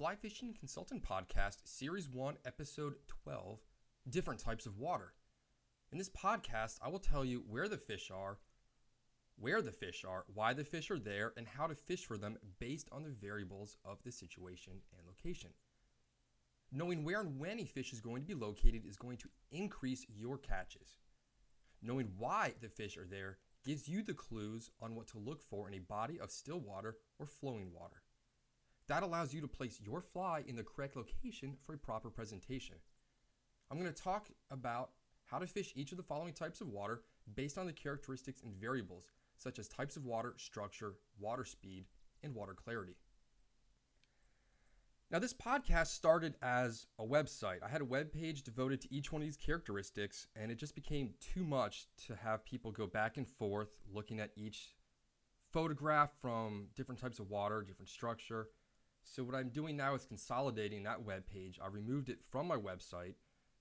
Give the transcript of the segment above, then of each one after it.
Fly Fishing Consultant Podcast, Series 1, Episode 12 Different Types of Water. In this podcast, I will tell you where the fish are, where the fish are, why the fish are there, and how to fish for them based on the variables of the situation and location. Knowing where and when a fish is going to be located is going to increase your catches. Knowing why the fish are there gives you the clues on what to look for in a body of still water or flowing water. That allows you to place your fly in the correct location for a proper presentation. I'm going to talk about how to fish each of the following types of water based on the characteristics and variables such as types of water, structure, water speed, and water clarity. Now, this podcast started as a website. I had a web page devoted to each one of these characteristics, and it just became too much to have people go back and forth looking at each photograph from different types of water, different structure. So, what I'm doing now is consolidating that web page. I removed it from my website.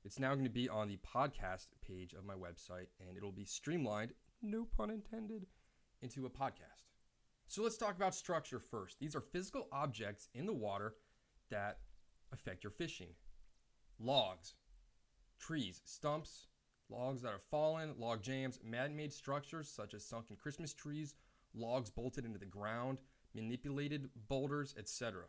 It's now going to be on the podcast page of my website, and it'll be streamlined, no pun intended, into a podcast. So let's talk about structure first. These are physical objects in the water that affect your fishing logs, trees, stumps, logs that have fallen, log jams, man made structures such as sunken Christmas trees, logs bolted into the ground, manipulated boulders, etc.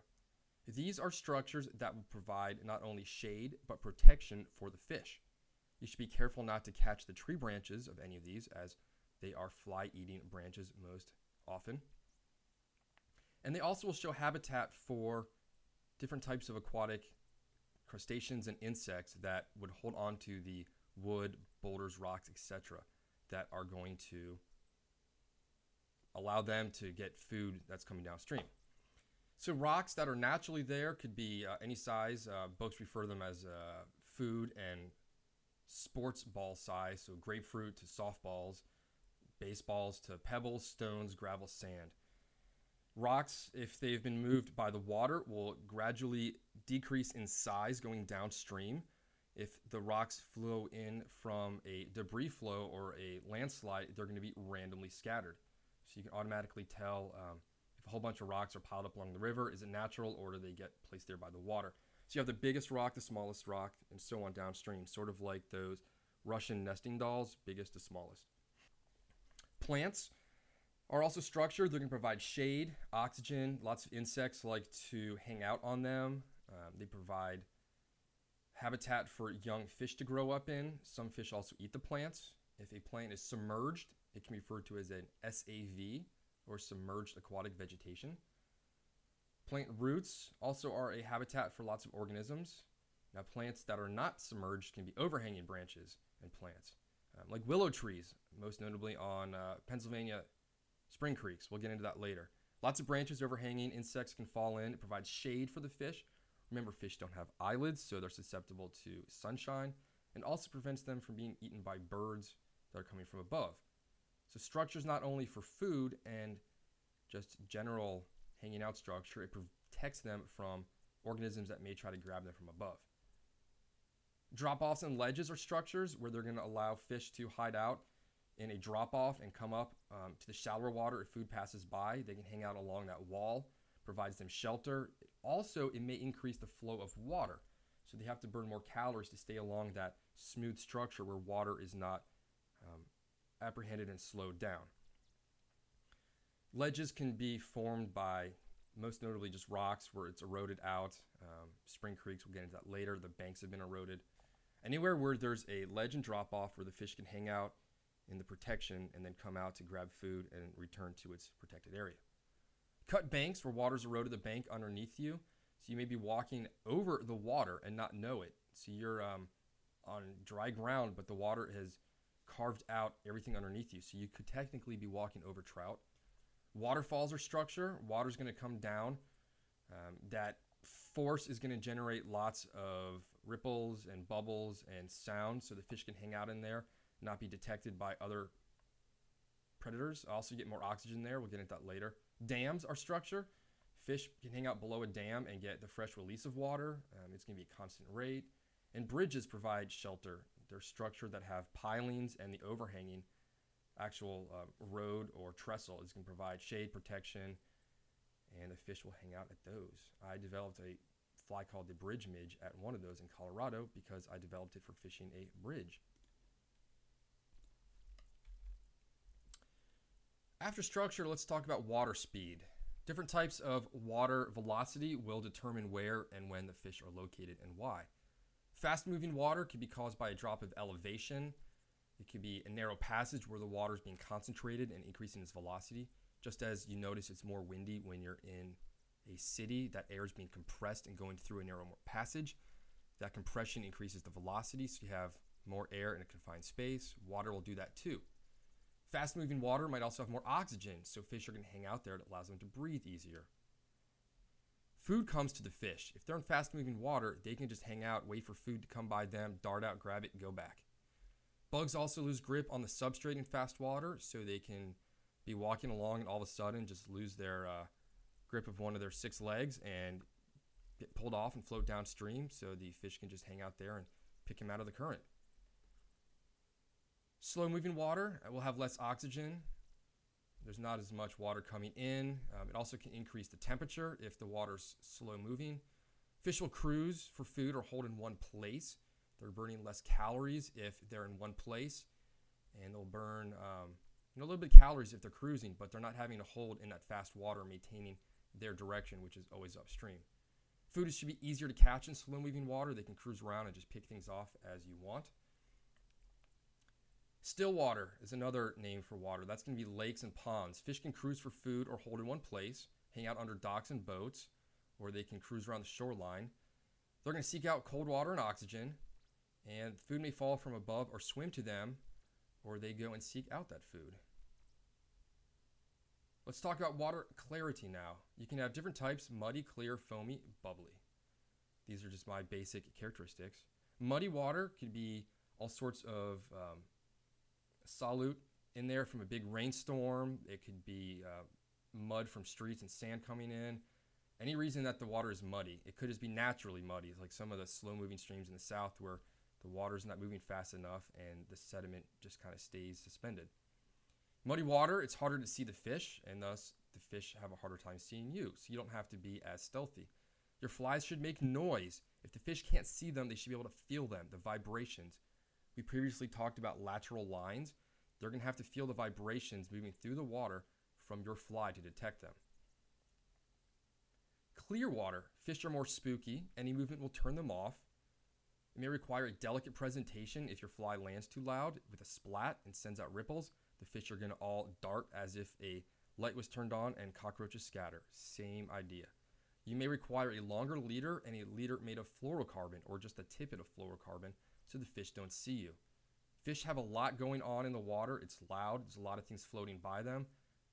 These are structures that will provide not only shade but protection for the fish. You should be careful not to catch the tree branches of any of these as they are fly eating branches most often. And they also will show habitat for different types of aquatic crustaceans and insects that would hold on to the wood, boulders, rocks, etc., that are going to allow them to get food that's coming downstream. So, rocks that are naturally there could be uh, any size. Uh, books refer to them as uh, food and sports ball size, so grapefruit to softballs baseballs to pebbles, stones, gravel, sand. Rocks, if they've been moved by the water, will gradually decrease in size going downstream. If the rocks flow in from a debris flow or a landslide, they're going to be randomly scattered. So you can automatically tell um, if a whole bunch of rocks are piled up along the river, is it natural or do they get placed there by the water? So you have the biggest rock, the smallest rock, and so on downstream, sort of like those Russian nesting dolls, biggest to smallest. Plants are also structured. Going to provide shade, oxygen. Lots of insects like to hang out on them. Um, they provide habitat for young fish to grow up in. Some fish also eat the plants. If a plant is submerged, it can be referred to as an SAV or submerged aquatic vegetation. Plant roots also are a habitat for lots of organisms. Now, plants that are not submerged can be overhanging branches and plants um, like willow trees, most notably on uh, Pennsylvania spring creeks. We'll get into that later. Lots of branches overhanging, insects can fall in. It provides shade for the fish. Remember, fish don't have eyelids, so they're susceptible to sunshine, and also prevents them from being eaten by birds that are coming from above. So, structures not only for food and just general hanging out structure. It protects them from organisms that may try to grab them from above. Drop offs and ledges are structures where they're going to allow fish to hide out in a drop off and come up um, to the shallower water if food passes by. They can hang out along that wall, provides them shelter. Also, it may increase the flow of water. So they have to burn more calories to stay along that smooth structure where water is not apprehended and slowed down. Ledges can be formed by most notably just rocks where it's eroded out. Um, spring creeks, we'll get into that later. The banks have been eroded. Anywhere where there's a ledge and drop off where the fish can hang out in the protection and then come out to grab food and return to its protected area. Cut banks where water's eroded the bank underneath you. So you may be walking over the water and not know it. So you're um, on dry ground, but the water has carved out everything underneath you. So you could technically be walking over trout. Waterfalls are structure. Water's going to come down. Um, that force is going to generate lots of ripples and bubbles and sound so the fish can hang out in there, not be detected by other predators. Also, get more oxygen there. We'll get into that later. Dams are structure. Fish can hang out below a dam and get the fresh release of water. Um, it's going to be a constant rate. And bridges provide shelter. They're structured that have pilings and the overhanging actual uh, road or trestle is going to provide shade protection and the fish will hang out at those. I developed a fly called the bridge midge at one of those in Colorado because I developed it for fishing a bridge. After structure, let's talk about water speed. Different types of water velocity will determine where and when the fish are located and why. Fast moving water can be caused by a drop of elevation. It could be a narrow passage where the water is being concentrated and increasing its velocity. Just as you notice it's more windy when you're in a city, that air is being compressed and going through a narrow passage. That compression increases the velocity, so you have more air in a confined space. Water will do that too. Fast moving water might also have more oxygen, so fish are going to hang out there. It allows them to breathe easier. Food comes to the fish. If they're in fast moving water, they can just hang out, wait for food to come by them, dart out, grab it, and go back. Bugs also lose grip on the substrate in fast water, so they can be walking along and all of a sudden just lose their uh, grip of one of their six legs and get pulled off and float downstream so the fish can just hang out there and pick him out of the current. Slow moving water will have less oxygen. There's not as much water coming in. Um, it also can increase the temperature if the water's slow moving. Fish will cruise for food or hold in one place. They're burning less calories if they're in one place, and they'll burn um, you know, a little bit of calories if they're cruising, but they're not having to hold in that fast water, maintaining their direction, which is always upstream. Food should be easier to catch in slow moving water. They can cruise around and just pick things off as you want. Still water is another name for water. That's going to be lakes and ponds. Fish can cruise for food or hold in one place, hang out under docks and boats, or they can cruise around the shoreline. They're going to seek out cold water and oxygen, and food may fall from above or swim to them, or they go and seek out that food. Let's talk about water clarity now. You can have different types muddy, clear, foamy, bubbly. These are just my basic characteristics. Muddy water could be all sorts of um, solute in there from a big rainstorm. It could be uh, mud from streets and sand coming in. Any reason that the water is muddy. It could just be naturally muddy, like some of the slow moving streams in the south where the water is not moving fast enough and the sediment just kind of stays suspended. Muddy water, it's harder to see the fish, and thus the fish have a harder time seeing you, so you don't have to be as stealthy. Your flies should make noise. If the fish can't see them, they should be able to feel them, the vibrations. We previously talked about lateral lines. They're going to have to feel the vibrations moving through the water from your fly to detect them. Clear water, fish are more spooky. Any movement will turn them off. It may require a delicate presentation if your fly lands too loud with a splat and sends out ripples. The fish are going to all dart as if a light was turned on and cockroaches scatter. Same idea. You may require a longer leader and a leader made of fluorocarbon or just a tippet of fluorocarbon so the fish don't see you. Fish have a lot going on in the water. It's loud, there's a lot of things floating by them.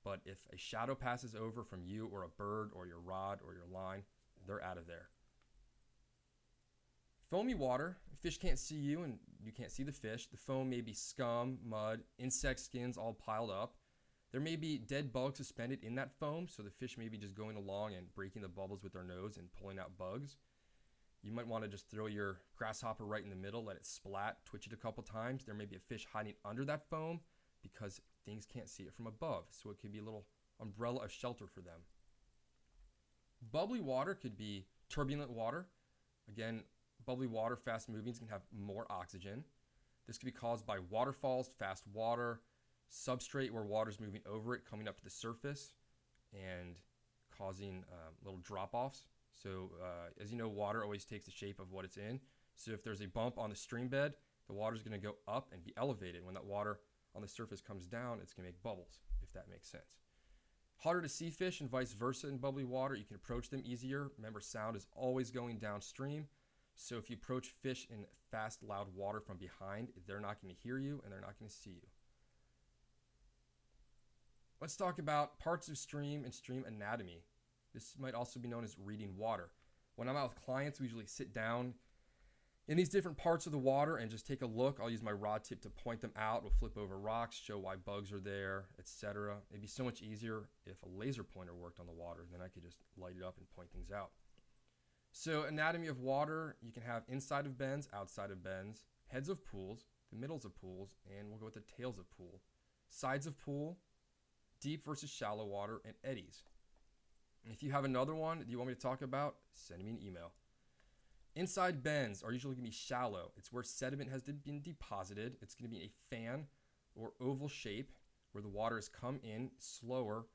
But if a shadow passes over from you or a bird or your rod or your line, they're out of there. Foamy water, fish can't see you and you can't see the fish. The foam may be scum, mud, insect skins all piled up. There may be dead bugs suspended in that foam, so the fish may be just going along and breaking the bubbles with their nose and pulling out bugs. You might want to just throw your grasshopper right in the middle, let it splat, twitch it a couple times. There may be a fish hiding under that foam because things can't see it from above, so it could be a little umbrella of shelter for them. Bubbly water could be turbulent water. Again, bubbly water, fast moving, can have more oxygen. This could be caused by waterfalls, fast water, substrate where water is moving over it, coming up to the surface, and causing uh, little drop offs. So, uh, as you know, water always takes the shape of what it's in. So, if there's a bump on the stream bed, the water is going to go up and be elevated. When that water on the surface comes down, it's going to make bubbles, if that makes sense. Harder to see fish and vice versa in bubbly water. You can approach them easier. Remember, sound is always going downstream. So if you approach fish in fast, loud water from behind, they're not going to hear you and they're not going to see you. Let's talk about parts of stream and stream anatomy. This might also be known as reading water. When I'm out with clients, we usually sit down in these different parts of the water and just take a look. I'll use my rod tip to point them out. We'll flip over rocks, show why bugs are there, etc. It'd be so much easier if a laser pointer worked on the water. Then I could just light it up and point things out. So, anatomy of water, you can have inside of bends, outside of bends, heads of pools, the middles of pools, and we'll go with the tails of pool. Sides of pool, deep versus shallow water, and eddies. If you have another one that you want me to talk about, send me an email. Inside bends are usually going to be shallow. It's where sediment has been deposited. It's going to be a fan or oval shape where the water has come in slower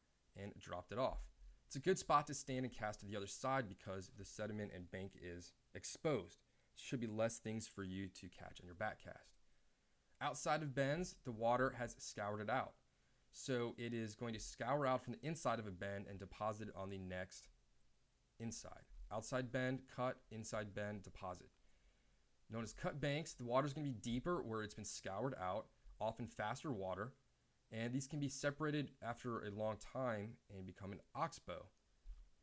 and dropped it off. It's a good spot to stand and cast to the other side because the sediment and bank is exposed. Should be less things for you to catch on your back cast. Outside of bends, the water has scoured it out. So it is going to scour out from the inside of a bend and deposit it on the next inside. Outside bend, cut, inside bend, deposit. Known as cut banks, the water is going to be deeper where it's been scoured out, often faster water, and these can be separated after a long time and become an oxbow.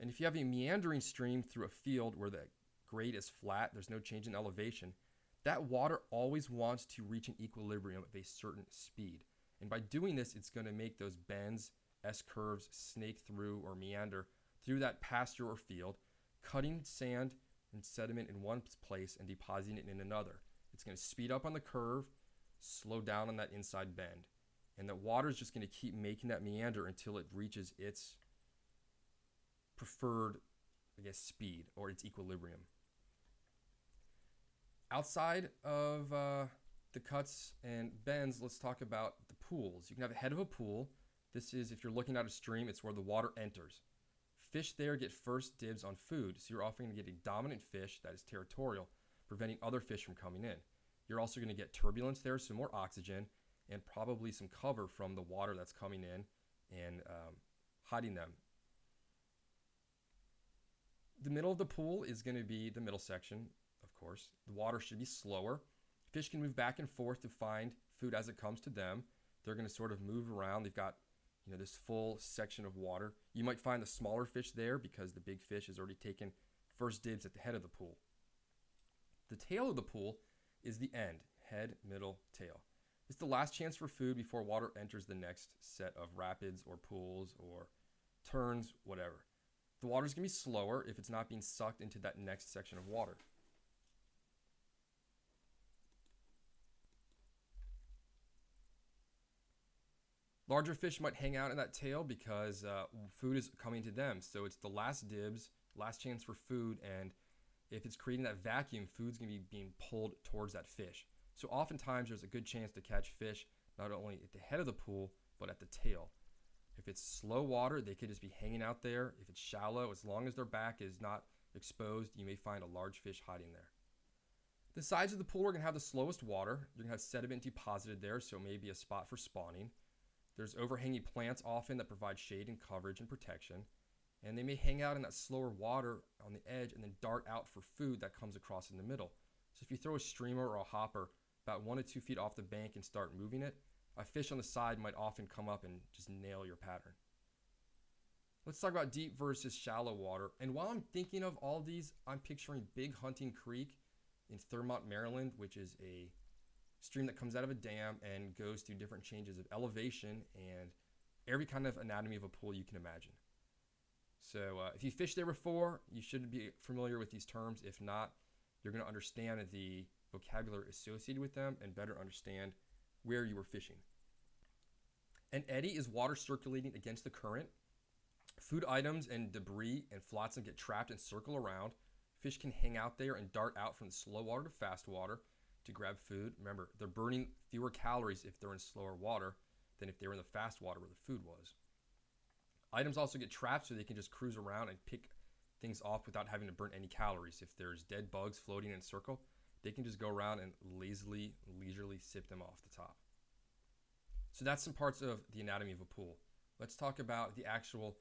And if you have a meandering stream through a field where the grade is flat, there's no change in elevation, that water always wants to reach an equilibrium of a certain speed. And by doing this, it's going to make those bends, S curves, snake through or meander through that pasture or field, cutting sand and sediment in one place and depositing it in another. It's going to speed up on the curve, slow down on that inside bend. And the water is just going to keep making that meander until it reaches its preferred, I guess, speed or its equilibrium. Outside of uh, the cuts and bends, let's talk about the pools. You can have a head of a pool. This is if you're looking at a stream, it's where the water enters. Fish there get first dibs on food, so you're often going to get a dominant fish that is territorial, preventing other fish from coming in. You're also going to get turbulence there, so more oxygen, and probably some cover from the water that's coming in and um, hiding them. The middle of the pool is going to be the middle section, of course. The water should be slower. Fish can move back and forth to find food as it comes to them. They're going to sort of move around. They've got you know this full section of water. You might find the smaller fish there because the big fish has already taken first dibs at the head of the pool. The tail of the pool is the end, head, middle, tail. It's the last chance for food before water enters the next set of rapids or pools or turns, whatever. The water is going to be slower if it's not being sucked into that next section of water. Larger fish might hang out in that tail because uh, food is coming to them. So it's the last dibs, last chance for food. And if it's creating that vacuum, food's going to be being pulled towards that fish. So oftentimes there's a good chance to catch fish not only at the head of the pool, but at the tail. If it's slow water, they could just be hanging out there. If it's shallow, as long as their back is not exposed, you may find a large fish hiding there. The sides of the pool are going to have the slowest water. You're going to have sediment deposited there, so maybe a spot for spawning. There's overhanging plants often that provide shade and coverage and protection. And they may hang out in that slower water on the edge and then dart out for food that comes across in the middle. So if you throw a streamer or a hopper about one to two feet off the bank and start moving it, a fish on the side might often come up and just nail your pattern. Let's talk about deep versus shallow water. And while I'm thinking of all these, I'm picturing Big Hunting Creek in Thurmont, Maryland, which is a stream that comes out of a dam and goes through different changes of elevation and every kind of anatomy of a pool you can imagine. So uh, if you fished there before, you should be familiar with these terms. If not, you're going to understand the vocabulary associated with them and better understand where you were fishing. An eddy is water circulating against the current. Food items and debris and flotsam get trapped and circle around. Fish can hang out there and dart out from the slow water to fast water to grab food. Remember, they're burning fewer calories if they're in slower water than if they were in the fast water where the food was. Items also get trapped so they can just cruise around and pick things off without having to burn any calories. If there's dead bugs floating in a circle, they can just go around and lazily, leisurely sip them off the top. So that's some parts of the anatomy of a pool. Let's talk about the actual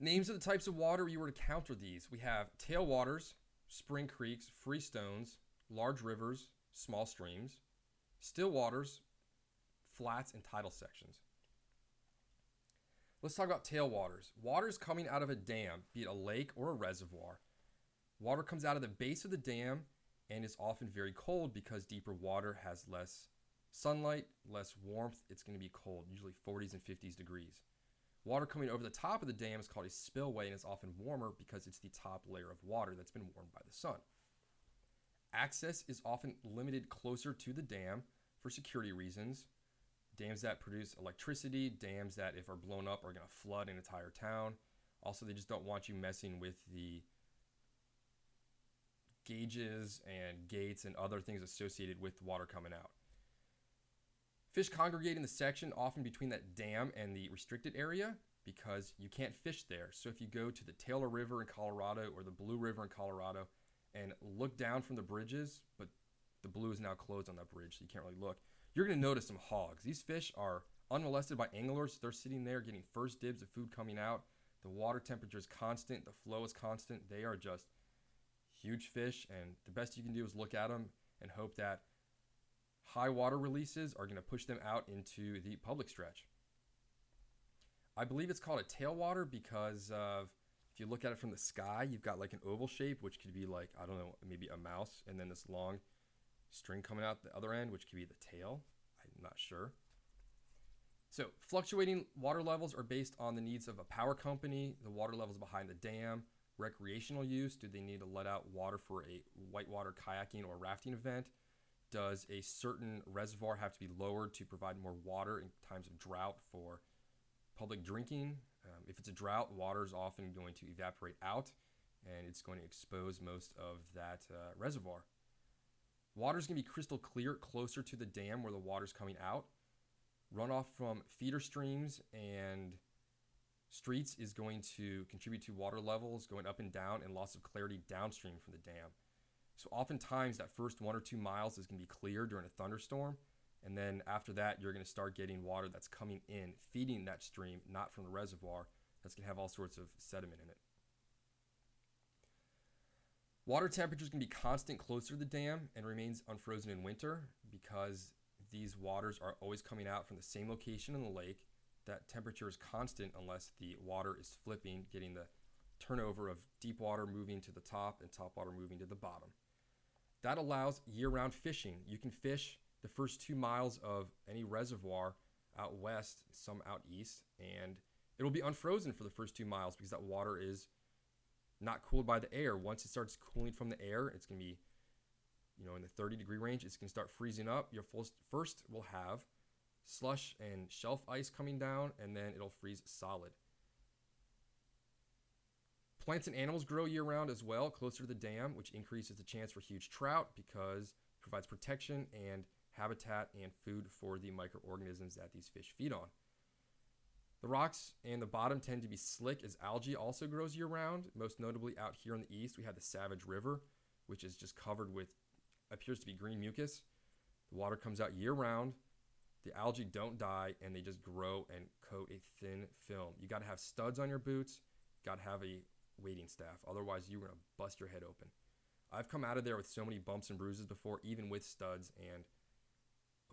names of the types of water you were to counter these. We have tailwaters, spring creeks, freestones, large rivers, small streams, still waters, flats, and tidal sections. Let's talk about tailwaters. Water is coming out of a dam, be it a lake or a reservoir. Water comes out of the base of the dam and is often very cold because deeper water has less sunlight, less warmth. It's going to be cold, usually 40s and 50s degrees. Water coming over the top of the dam is called a spillway and is often warmer because it's the top layer of water that's been warmed by the sun. Access is often limited closer to the dam for security reasons. Dams that produce electricity, dams that, if are blown up, are going to flood an entire town. Also, they just don't want you messing with the gauges and gates and other things associated with water coming out. Fish congregate in the section often between that dam and the restricted area because you can't fish there. So if you go to the Taylor River in Colorado or the Blue River in Colorado and look down from the bridges, but the blue is now closed on that bridge, so you can't really look, you're going to notice some hogs. These fish are unmolested by anglers. They're sitting there getting first dibs of food coming out. The water temperature is constant, the flow is constant. They are just huge fish, and the best you can do is look at them and hope that high water releases are going to push them out into the public stretch. I believe it's called a tailwater because of if you look at it from the sky, you've got like an oval shape, which could be like, I don't know, maybe a mouse, and then this long string coming out the other end, which could be the tail. I'm not sure. So, fluctuating water levels are based on the needs of a power company, the water levels behind the dam, recreational use. Do they need to let out water for a whitewater kayaking or rafting event? Does a certain reservoir have to be lowered to provide more water in times of drought for public drinking? Um, if it's a drought, water is often going to evaporate out and it's going to expose most of that uh, reservoir. Water is going to be crystal clear closer to the dam where the water is coming out. Runoff from feeder streams and streets is going to contribute to water levels going up and down and loss of clarity downstream from the dam. So, oftentimes, that first one or two miles is going to be clear during a thunderstorm. And then after that, you're going to start getting water that's coming in, feeding that stream, not from the reservoir, that's going to have all sorts of sediment in it. Water temperature is going to be constant closer to the dam and remains unfrozen in winter because these waters are always coming out from the same location in the lake. That temperature is constant unless the water is flipping, getting the turnover of deep water moving to the top and top water moving to the bottom. That allows year round fishing. You can fish the first two miles of any reservoir out west, some out east, and it'll be unfrozen for the first two miles because that water is not cooled by the air. Once it starts cooling from the air, it's going to be, you know, in the 30 degree range. It's going to start freezing up. Your first will have slush and shelf ice coming down, and then it'll freeze solid. Plants and animals grow year round as well, closer to the dam, which increases the chance for huge trout because it provides protection and habitat and food for the microorganisms that these fish feed on. The rocks and the bottom tend to be slick as algae also grows year round. Most notably, out here in the east, we have the Savage River, which is just covered with appears to be green mucus. The water comes out year round. The algae don't die and they just grow and coat a thin film. You got to have studs on your boots, got to have a wading staff. Otherwise, you're going to bust your head open. I've come out of there with so many bumps and bruises before, even with studs and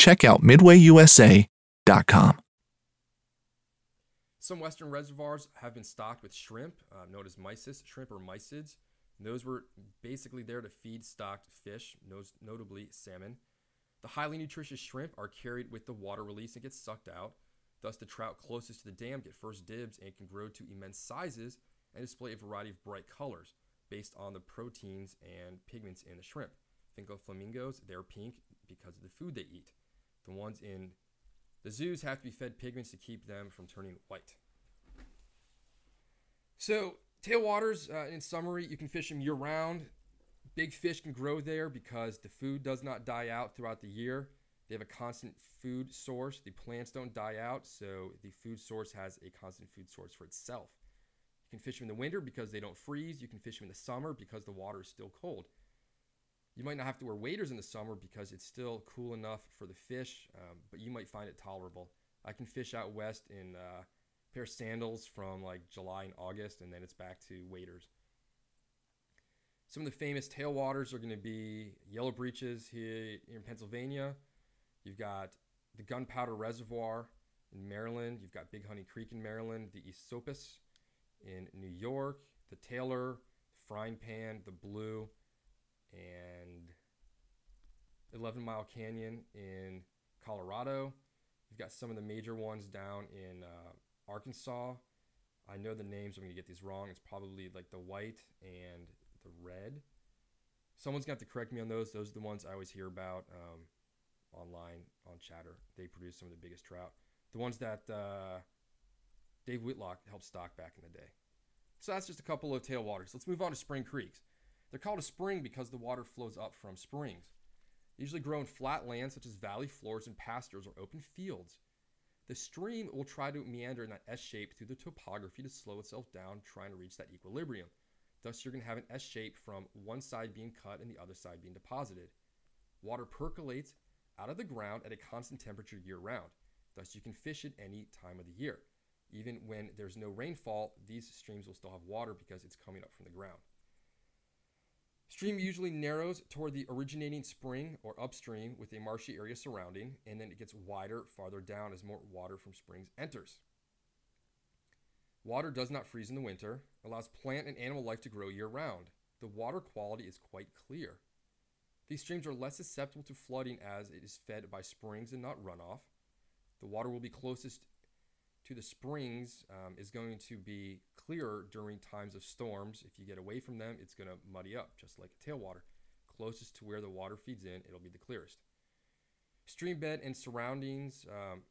check out midwayusa.com. Some western reservoirs have been stocked with shrimp, uh, known as mysis shrimp or mysids. Those were basically there to feed stocked fish, notably salmon. The highly nutritious shrimp are carried with the water release and get sucked out. Thus, the trout closest to the dam get first dibs and can grow to immense sizes and display a variety of bright colors based on the proteins and pigments in the shrimp. Think of flamingos, they're pink because of the food they eat. The ones in the zoos have to be fed pigments to keep them from turning white. So, tailwaters, uh, in summary, you can fish them year round. Big fish can grow there because the food does not die out throughout the year. They have a constant food source. The plants don't die out, so the food source has a constant food source for itself. You can fish them in the winter because they don't freeze. You can fish them in the summer because the water is still cold. You might not have to wear waders in the summer because it's still cool enough for the fish, um, but you might find it tolerable. I can fish out west in uh, a pair of sandals from like July and August, and then it's back to waders. Some of the famous tailwaters are going to be Yellow Breeches here in Pennsylvania. You've got the Gunpowder Reservoir in Maryland. You've got Big Hunting Creek in Maryland. The Esopus in New York. The Taylor, Frying Pan, the Blue, and 11 Mile Canyon in Colorado. You've got some of the major ones down in uh, Arkansas. I know the names. I'm going to get these wrong. It's probably like the white and the red. Someone's going to have to correct me on those. Those are the ones I always hear about um, online on Chatter. They produce some of the biggest trout. The ones that uh, Dave Whitlock helped stock back in the day. So that's just a couple of tailwaters. Let's move on to spring creeks. They're called a spring because the water flows up from springs. They usually grow in flat land such as valley floors and pastures or open fields. The stream will try to meander in that S shape through the topography to slow itself down, trying to reach that equilibrium. Thus, you're going to have an S shape from one side being cut and the other side being deposited. Water percolates out of the ground at a constant temperature year round. Thus, you can fish at any time of the year. Even when there's no rainfall, these streams will still have water because it's coming up from the ground. Stream usually narrows toward the originating spring or upstream with a marshy area surrounding, and then it gets wider farther down as more water from springs enters. Water does not freeze in the winter, allows plant and animal life to grow year round. The water quality is quite clear. These streams are less susceptible to flooding as it is fed by springs and not runoff. The water will be closest to the springs um, is going to be clearer during times of storms. If you get away from them, it's going to muddy up, just like a tailwater. Closest to where the water feeds in, it'll be the clearest. Stream bed and surroundings, um,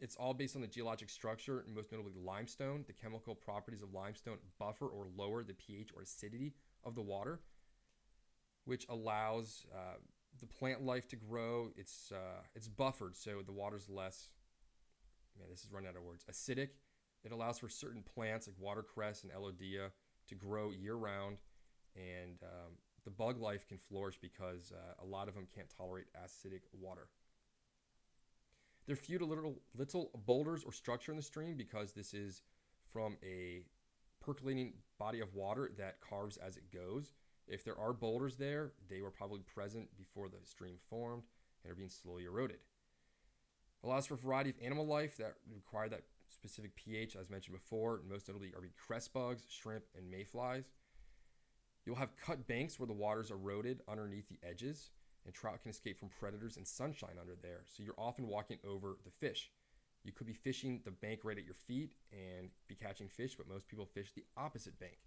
it's all based on the geologic structure, most notably limestone. The chemical properties of limestone buffer or lower the pH or acidity of the water, which allows uh, the plant life to grow. It's uh, it's buffered, so the water's less. Man, this is running out of words. Acidic. It allows for certain plants like watercress and elodea to grow year round, and um, the bug life can flourish because uh, a lot of them can't tolerate acidic water. They're few to little, little boulders or structure in the stream because this is from a percolating body of water that carves as it goes. If there are boulders there, they were probably present before the stream formed and are being slowly eroded. Allows for a variety of animal life that require that specific pH, as mentioned before. Most notably are cress bugs, shrimp, and mayflies. You'll have cut banks where the water's eroded underneath the edges and trout can escape from predators and sunshine under there. So you're often walking over the fish. You could be fishing the bank right at your feet and be catching fish, but most people fish the opposite bank.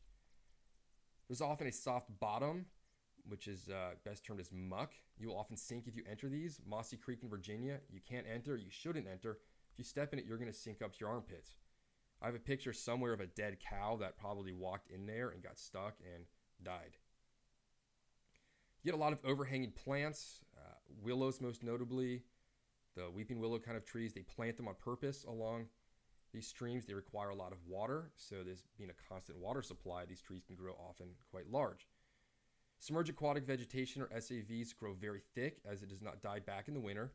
There's often a soft bottom, which is uh, best termed as muck. You will often sink if you enter these. Mossy Creek in Virginia, you can't enter, you shouldn't enter. If you step in it, you're going to sink up to your armpits. I have a picture somewhere of a dead cow that probably walked in there and got stuck and died. You get a lot of overhanging plants, uh, willows most notably, the weeping willow kind of trees. They plant them on purpose along these streams. They require a lot of water, so this being a constant water supply, these trees can grow often quite large. Submerged aquatic vegetation or SAVs grow very thick as it does not die back in the winter.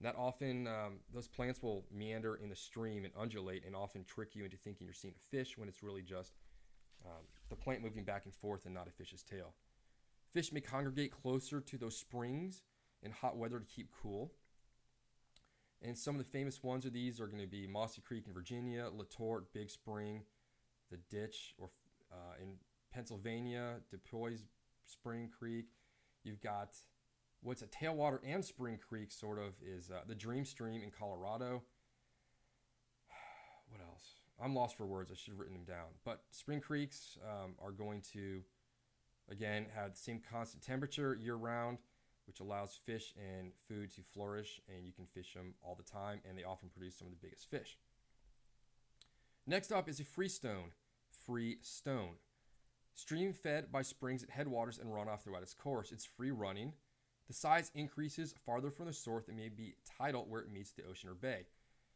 That often, um, those plants will meander in the stream and undulate and often trick you into thinking you're seeing a fish when it's really just um, the plant moving back and forth and not a fish's tail. Fish may congregate closer to those springs in hot weather to keep cool. And some of the famous ones of these are going to be Mossy Creek in Virginia, Letort, Big Spring, the Ditch, or uh, in Pennsylvania, DePuy's Spring Creek. You've got what's a tailwater and Spring Creek, sort of, is uh, the Dream Stream in Colorado. what else? I'm lost for words. I should have written them down. But Spring Creeks um, are going to, again, have the same constant temperature year round which allows fish and food to flourish, and you can fish them all the time, and they often produce some of the biggest fish. Next up is a freestone. Free stone. Stream fed by springs at headwaters and runoff throughout its course. It's free running. The size increases farther from the source and may be tidal where it meets the ocean or bay.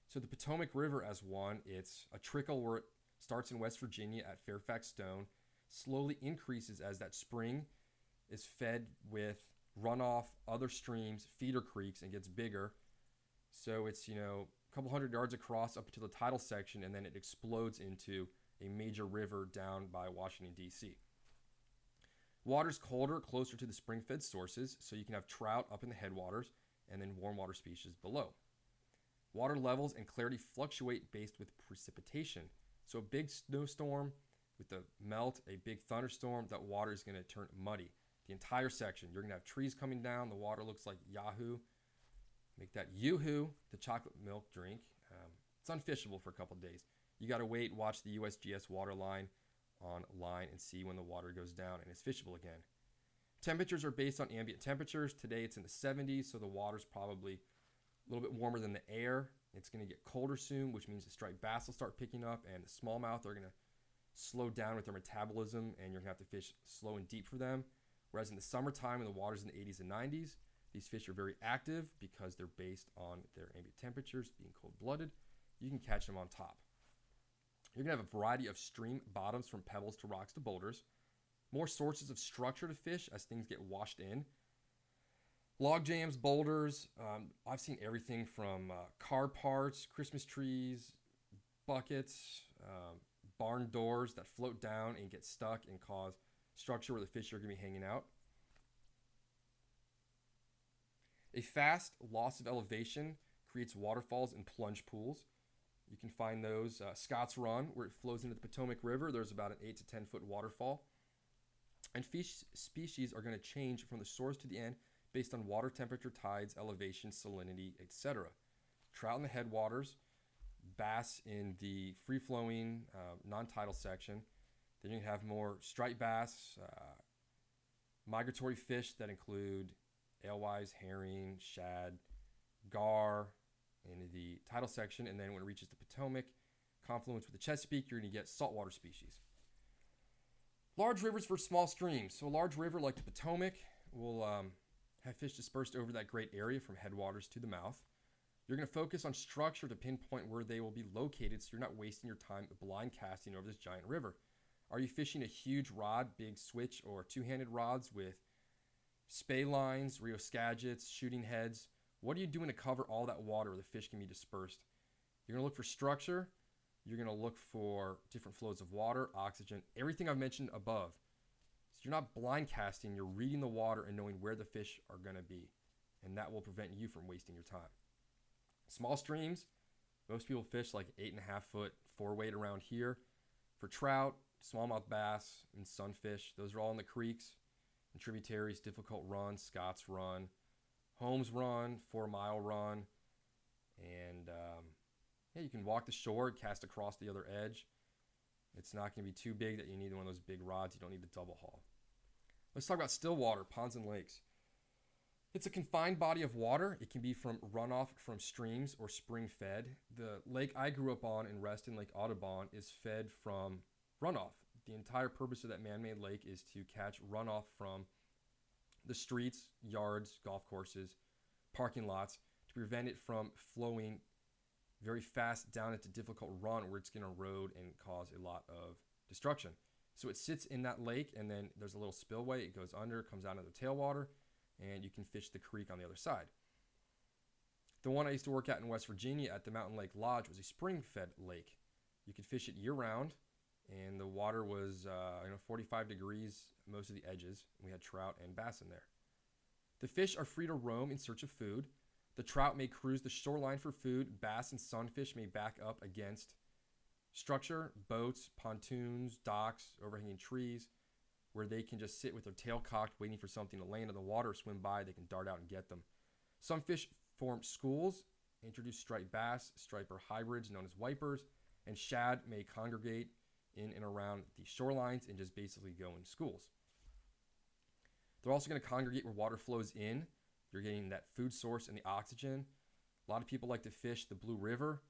So the Potomac River, as one, it's a trickle where it starts in West Virginia at Fairfax Stone, slowly increases as that spring is fed with runoff, other streams, feeder creeks, and gets bigger. So it's, you know, a couple hundred yards across up to the tidal section, and then it explodes into a major river down by Washington, D.C. Water's colder, closer to the spring fed sources, so you can have trout up in the headwaters and then warm water species below. Water levels and clarity fluctuate based with precipitation. So, a big snowstorm with the melt, a big thunderstorm, that water is going to turn muddy the entire section. You're gonna have trees coming down. The water looks like Yahoo. Make that Yoo-hoo, the chocolate milk drink. Um, it's unfishable for a couple days. You gotta wait, watch the USGS water line online, and see when the water goes down and it's fishable again. Temperatures are based on ambient temperatures. Today it's in the 70s, so the water's probably a little bit warmer than the air. It's going to get colder soon, which means the striped bass will start picking up, and the smallmouth are going to slow down with their metabolism, and you're going to have to fish slow and deep for them. Whereas in the summertime, when the water's in the 80s and 90s, these fish are very active because they're based on their ambient temperatures, being cold blooded. You can catch them on top. You're going to have a variety of stream bottoms from pebbles to rocks to boulders. More sources of structure to fish as things get washed in. Log jams, boulders. Um, I've seen everything from uh, car parts, Christmas trees, buckets, um, barn doors that float down and get stuck and cause structure where the fish are going to be hanging out. A fast loss of elevation creates waterfalls and plunge pools. You can find those. Uh, Scott's Run, where it flows into the Potomac River, there's about an 8 to 10 foot waterfall. And fish species are going to change from the source to the end based on water temperature, tides, elevation, salinity, etc. Trout in the headwaters, bass in the free flowing, uh, non tidal section, then you have more striped bass, uh, migratory fish that include alewives, herring, shad, gar in the tidal section. And then when it reaches the Potomac, confluence with the Chesapeake, you're going to get saltwater species. Large rivers for small streams. So a large river like the Potomac will um, have fish dispersed over that great area from headwaters to the mouth. You're going to focus on structure to pinpoint where they will be located so you're not wasting your time blind casting over this giant river. Are you fishing a huge rod, big switch, or two handed rods with Spey lines, Rio Skagits, shooting heads? What are you doing to cover all that water where the fish can be dispersed? You're to look for structure. You're to look for different flows of water, oxygen, everything I've mentioned above. So you're not blind casting, you're reading the water and knowing where the fish are to be. And that will prevent you from wasting your time. Small streams, most people fish like eight and a half foot four weight around here. For trout, smallmouth bass, and sunfish. Those are all in the creeks and tributaries. Difficult Run, Scott's Run, Holmes Run, Four Mile Run, and um, yeah, you can walk the shore, cast across the other edge. It's not going to be too big that you need one of those big rods. You don't need the double haul. Let's talk about still water, ponds and lakes. It's a confined body of water. It can be from runoff from streams or spring fed. The lake I grew up on in Reston, Lake Audubon, is fed from runoff. The entire purpose of that man made lake is to catch runoff from the streets, yards, golf courses, parking lots to prevent it from flowing very fast down into difficult run where it's going to erode and cause a lot of destruction. So it sits in that lake, and then there's a little spillway. It goes under, comes out into the tailwater, and you can fish the creek on the other side. The one I used to work at in West Virginia at the Mountain Lake Lodge was a spring fed lake. You could fish it year round, and the water was uh, you know 45 degrees most of the edges. We had trout and bass in there. The fish are free to roam in search of food. The trout may cruise the shoreline for food. Bass and sunfish may back up against structure, boats, pontoons, docks, overhanging trees, where they can just sit with their tail cocked, waiting for something to land in the water or swim by. They can dart out and get them. Some fish form schools, introduce striped bass, striper hybrids known as wipers, and shad may congregate in and around the shorelines and just basically go in schools. They're also going to congregate where water flows in. You're getting that food source and the oxygen. A lot of people like to fish the Blue River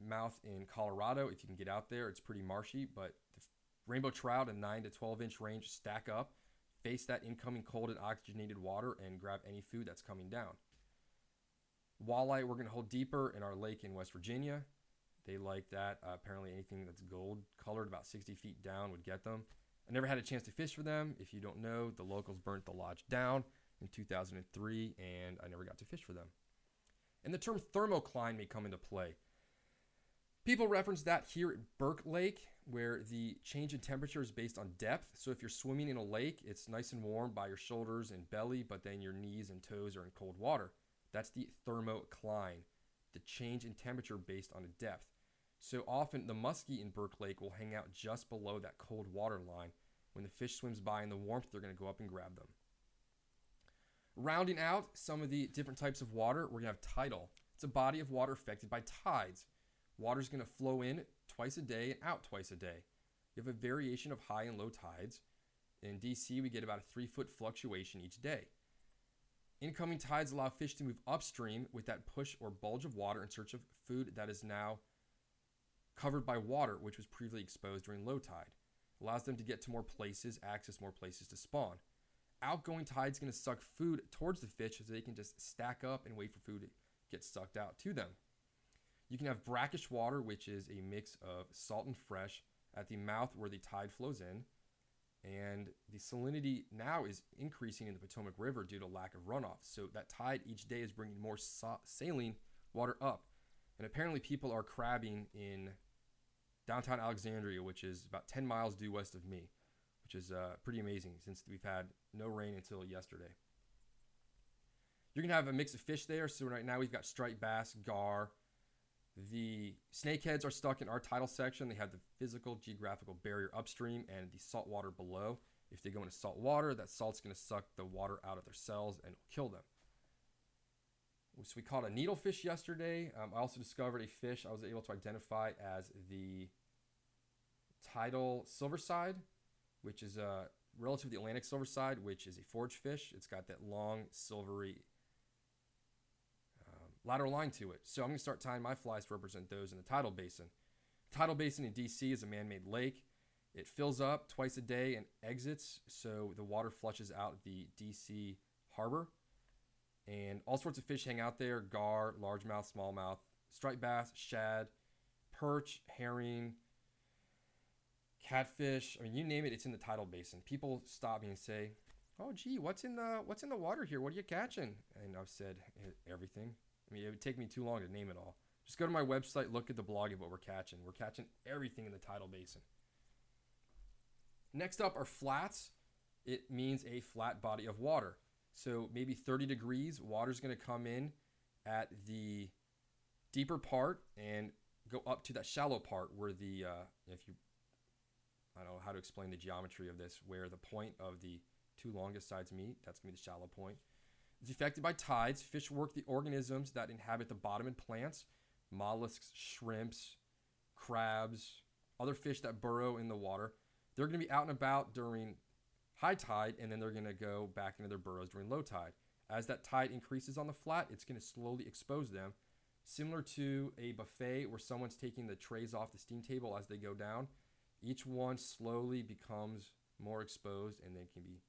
mouth in Colorado. If you can get out there, it's pretty marshy, but the rainbow trout in 9 to 12 inch range stack up, face that incoming cold and oxygenated water, and grab any food that's coming down. Walleye, we're going to hold deeper in our lake in West Virginia. They like that. Uh, apparently, anything that's gold colored about 60 feet down would get them. I never had a chance to fish for them. If you don't know, the locals burnt the lodge down in 2003, and I never got to fish for them. And the term thermocline may come into play. People reference that here at Burke Lake, where the change in temperature is based on depth. So if you're swimming in a lake, it's nice and warm by your shoulders and belly, but then your knees and toes are in cold water. That's the thermocline, the change in temperature based on a depth. So often the muskie in Burke Lake will hang out just below that cold water line. When the fish swims by in the warmth, they're going to go up and grab them. Rounding out some of the different types of water, we're going to have tidal. It's a body of water affected by tides. Water is going to flow in twice a day and out twice a day. You have a variation of high and low tides. In DC, we get about a three foot fluctuation each day. Incoming tides allow fish to move upstream with that push or bulge of water in search of food that is now covered by water, which was previously exposed during low tide. Allows them to get to more places, access more places to spawn. Outgoing tide is going to suck food towards the fish so they can just stack up and wait for food to get sucked out to them. You can have brackish water, which is a mix of salt and fresh, at the mouth where the tide flows in. And the salinity now is increasing in the Potomac River due to lack of runoff. So that tide each day is bringing more saline water up. And apparently, people are crabbing in downtown Alexandria, which is about 10 miles due west of me, which is uh, pretty amazing since we've had no rain until yesterday. You're going to have a mix of fish there. So right now we've got striped bass, gar, the snakeheads are stuck in our tidal section. They have the physical geographical barrier upstream and the salt water below. If they go into salt water, that salt's going to suck the water out of their cells and kill them. So we caught a needlefish yesterday. Um, I also discovered a fish I was able to identify as the tidal silverside, which is a relative to the Atlantic silverside, which is a forage fish. It's got that long silvery lateral line to it. So I'm going to start tying my flies to represent those in the tidal basin. Tidal basin in DC is a man made lake. It fills up twice a day and exits, so the water flushes out the DC harbor. And all sorts of fish hang out there gar, largemouth, smallmouth, striped bass, shad, perch, herring, catfish. I mean, you name it, it's in the tidal basin. People stop me and say, "Oh, gee, what's in the what's in the water here? What are you catching?" And I've said everything. I mean, it would take me too long to name it all. Just go to my website, look at the blog of what we're catching. We're catching everything in the tidal basin. Next up are flats. It means a flat body of water. So maybe 30 degrees, water's going to come in at the deeper part and go up to that shallow part where the, uh, if you, I don't know how to explain the geometry of this, where the point of the two longest sides meet. That's going to be the shallow point. It's affected by tides. Fish work the organisms that inhabit the bottom in plants mollusks, shrimps, crabs, other fish that burrow in the water. They're going to be out and about during high tide, and then they're going to go back into their burrows during low tide. As that tide increases on the flat, it's going to slowly expose them, similar to a buffet where someone's taking the trays off the steam table as they go down. Each one slowly becomes more exposed and then can be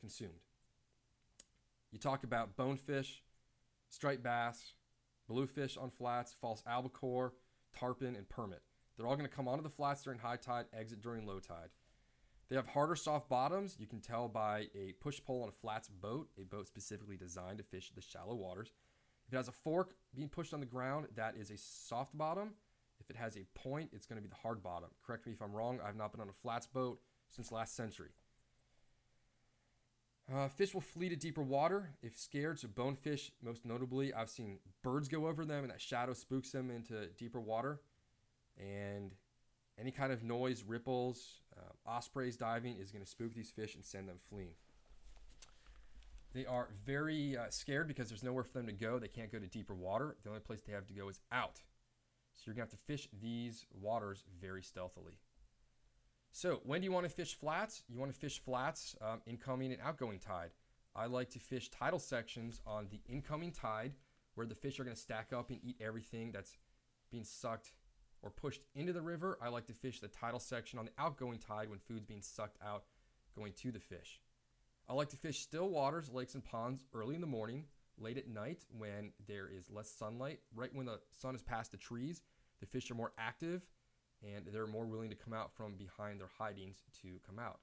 consumed. You talk about bonefish, striped bass, bluefish on flats, false albacore, tarpon, and permit. They're all going to come onto the flats during high tide, exit during low tide. They have harder, soft bottoms. You can tell by a push pole on a flats boat, a boat specifically designed to fish the shallow waters. If it has a fork being pushed on the ground, that is a soft bottom. If it has a point, it's going to be the hard bottom. Correct me if I'm wrong. I've not been on a flats boat since last century. Uh, fish will flee to deeper water if scared. So bonefish, most notably, I've seen birds go over them, and that shadow spooks them into deeper water. And any kind of noise, ripples, uh, ospreys diving is going to spook these fish and send them fleeing. They are very uh, scared because there's nowhere for them to go. They can't go to deeper water. The only place they have to go is out. So you're going to have to fish these waters very stealthily. So, when do you want to fish flats? You want to fish flats um, incoming and outgoing tide. I like to fish tidal sections on the incoming tide where the fish are going to stack up and eat everything that's being sucked or pushed into the river. I like to fish the tidal section on the outgoing tide when food's being sucked out going to the fish. I like to fish still waters, lakes, and ponds early in the morning, late at night when there is less sunlight. Right when the sun is past the trees, the fish are more active and they're more willing to come out from behind their hidings to come out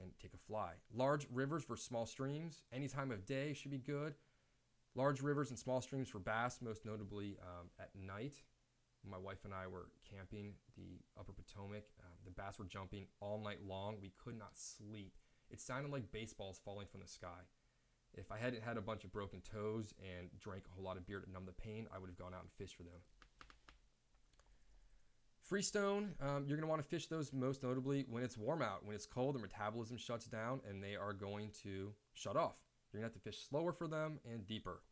and take a fly. Large rivers for small streams, any time of day should be good. Large rivers and small streams for bass, most notably um, at night. My wife and I were camping the Upper Potomac. Um, the bass were jumping all night long. We could not sleep. It sounded like baseballs falling from the sky. If I hadn't had a bunch of broken toes and drank a whole lot of beer to numb the pain, I would have gone out and fished for them. Freestone, um, you're going to want to fish those most notably when it's warm out. When it's cold, the metabolism shuts down and they are going to shut off. You're going to have to fish slower for them and deeper.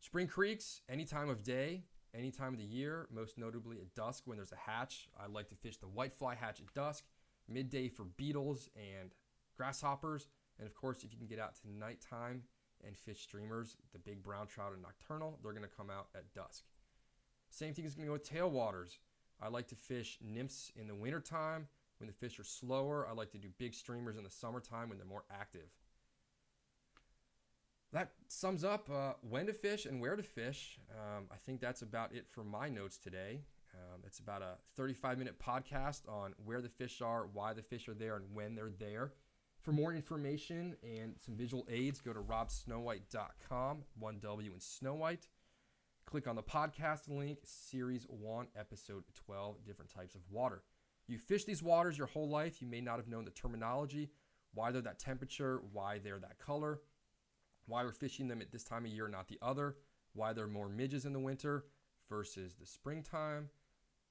Spring creeks, any time of day, any time of the year, most notably at dusk when there's a hatch. I like to fish the whitefly hatch at dusk, midday for beetles and grasshoppers. And of course, if you can get out to nighttime and fish streamers, the big brown trout and nocturnal, they're going to come out at dusk. Same thing is going to go with tailwaters. I like to fish nymphs in the wintertime when the fish are slower. I like to do big streamers in the summertime when they're more active. That sums up uh, when to fish and where to fish. Um, I think that's about it for my notes today. Um, it's about a 35 minute podcast on where the fish are, why the fish are there, and when they're there. For more information and some visual aids, go to robsnowhite.com, 1W in Snow White. Click on the podcast link, Series 1, Episode 12, Different Types of Water. You fish these waters your whole life. You may not have known the terminology, why they're that temperature, why they're that color, why we're fishing them at this time of year, not the other, why there are more midges in the winter versus the springtime,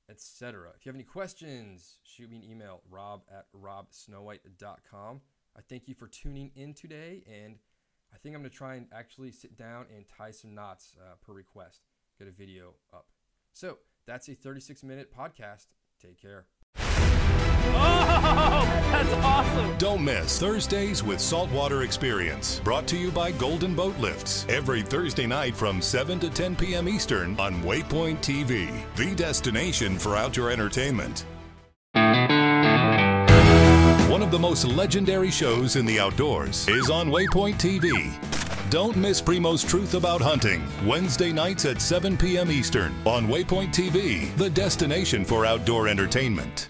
etc. If you have any questions, shoot me an email, rob at robsnowhite.com. I thank you for tuning in today, and I think I'm going to try and actually sit down and tie some knots uh, per request, get a video up. So that's a 36 minute podcast. Take care. That's awesome. Don't miss Thursdays with Saltwater Experience, brought to you by Golden Boat Lifts, every Thursday night from 7 to 10 p.m. Eastern on Waypoint TV, the destination for outdoor entertainment. One of the most legendary shows in the outdoors is on Waypoint TV. Don't miss Primo's Truth About Hunting, Wednesday nights at 7 p.m. Eastern on Waypoint TV, the destination for outdoor entertainment.